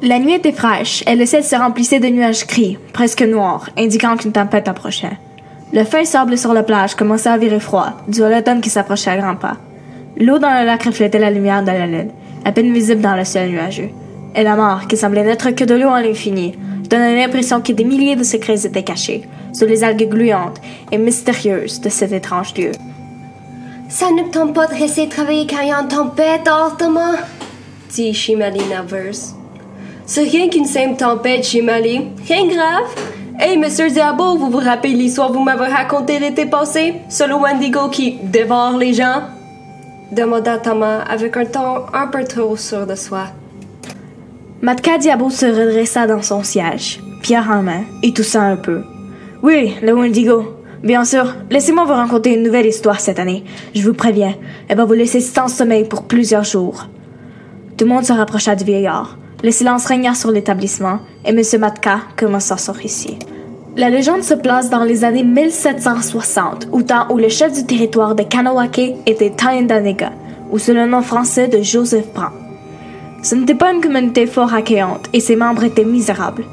La nuit était fraîche et le ciel se remplissait de nuages gris, presque noirs, indiquant qu'une tempête approchait. Le fin sable sur la plage commençait à virer froid, dû à l'automne qui s'approchait à grands pas. L'eau dans le lac reflétait la lumière de la lune, à peine visible dans le ciel nuageux. Et la mort, qui semblait n'être que de l'eau à l'infini, donnait l'impression que des milliers de secrets étaient cachés, sous les algues gluantes et mystérieuses de cet étrange lieu. Ça ne tente pas de rester travailler quand il y a une tempête, Thomas dit Chimali nerveuse. C'est rien qu'une simple tempête, Chimali. Rien de grave. Hey, Monsieur Diabo, vous vous rappelez l'histoire vous m'avez racontée l'été passé? Sur le Wendigo qui dévore les gens? demanda Thomas avec un ton un peu trop sûr de soi. Matka Diabo se redressa dans son siège, pierre en main, et toussa un peu. Oui, le Wendigo. Bien sûr, laissez-moi vous raconter une nouvelle histoire cette année. Je vous préviens, elle va vous laisser sans sommeil pour plusieurs jours. Tout le monde se rapprocha du vieillard. Le silence régna sur l'établissement et M. Matka commença son récit. La légende se place dans les années 1760, au temps où le chef du territoire de Kanawake était Taindanega, ou sous le nom français de Joseph Brand. Ce n'était pas une communauté fort accueillante et ses membres étaient misérables.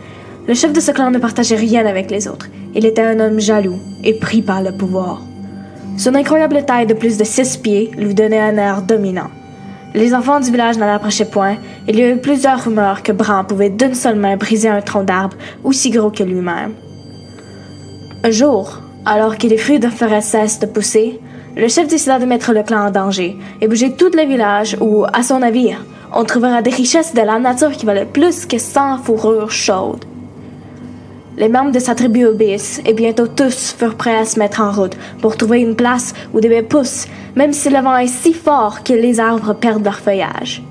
Le chef de ce clan ne partageait rien avec les autres. Il était un homme jaloux et pris par le pouvoir. Son incroyable taille de plus de six pieds lui donnait un air dominant. Les enfants du village n'en approchaient point. Il y a eu plusieurs rumeurs que Bran pouvait d'une seule main briser un tronc d'arbre aussi gros que lui-même. Un jour, alors que les fruits de forêt cessent de pousser, le chef décida de mettre le clan en danger et bouger tout le village où, à son avis, on trouvera des richesses de la nature qui valaient plus que 100 fourrures chaudes. Les membres de sa tribu obéissent et bientôt tous furent prêts à se mettre en route pour trouver une place où des baies poussent, même si le vent est si fort que les arbres perdent leur feuillage.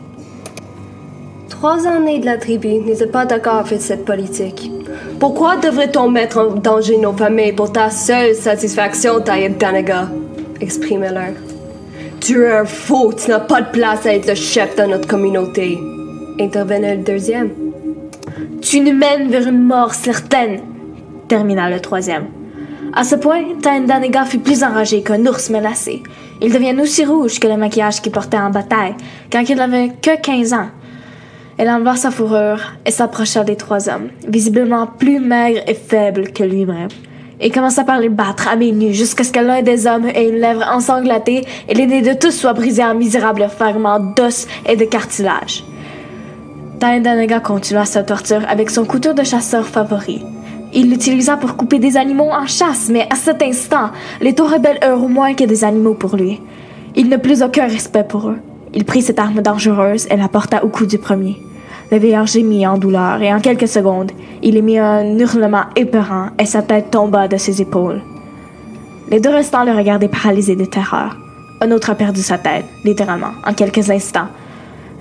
Trois années de la tribu n'étaient pas d'accord avec cette politique. Pourquoi devrait-on mettre en danger nos familles pour ta seule satisfaction, Tayed Danaga? exprimait l'un. Tu es un fou, tu n'as pas de place à être le chef de notre communauté, intervenait le deuxième. Tu nous mènes vers une mort certaine, termina le troisième. À ce point, Taindanega fut plus enragé qu'un ours menacé. Il devient aussi rouge que le maquillage qu'il portait en bataille, quand il n'avait que 15 ans. Elle enleva sa fourrure et s'approcha des trois hommes, visiblement plus maigres et faibles que lui-même, et commença par les battre à mains nues jusqu'à ce que l'un des hommes ait une lèvre ensanglantée et nez de tous soient brisés en misérables fragments d'os et de cartilage. Taindanega continua sa torture avec son couteau de chasseur favori. Il l'utilisa pour couper des animaux en chasse, mais à cet instant, les taux rebelles eurent moins que des animaux pour lui. Il n'a plus aucun respect pour eux. Il prit cette arme dangereuse et la porta au cou du premier. Le vieillard gémit en douleur et en quelques secondes, il émit un hurlement épeurant et sa tête tomba de ses épaules. Les deux restants le regardaient paralysés de terreur. Un autre a perdu sa tête, littéralement, en quelques instants,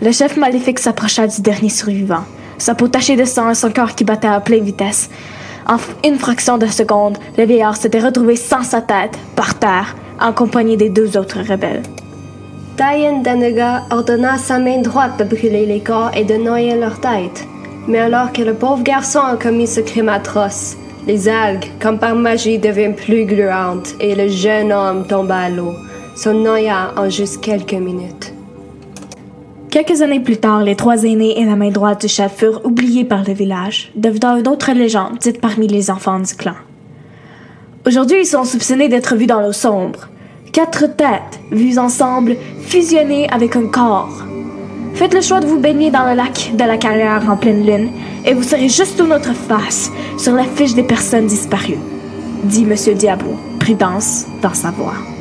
le chef maléfique s'approcha du dernier survivant, sa peau tachée de sang et son corps qui battait à pleine vitesse. En une fraction de seconde, le vieillard s'était retrouvé sans sa tête, par terre, en compagnie des deux autres rebelles. Tayen Danega ordonna à sa main droite de brûler les corps et de noyer leurs têtes. Mais alors que le pauvre garçon a commis ce crime atroce, les algues, comme par magie, deviennent plus gluantes et le jeune homme tomba à l'eau, se noya en juste quelques minutes. Quelques années plus tard, les trois aînés et la main droite du chef furent oubliés par le village, devenant une autre légende dite parmi les enfants du clan. Aujourd'hui, ils sont soupçonnés d'être vus dans l'eau sombre. Quatre têtes, vues ensemble, fusionnées avec un corps. Faites le choix de vous baigner dans le lac de la carrière en pleine lune, et vous serez juste sous notre face, sur la fiche des personnes disparues, dit M. Diablo, prudence dans sa voix.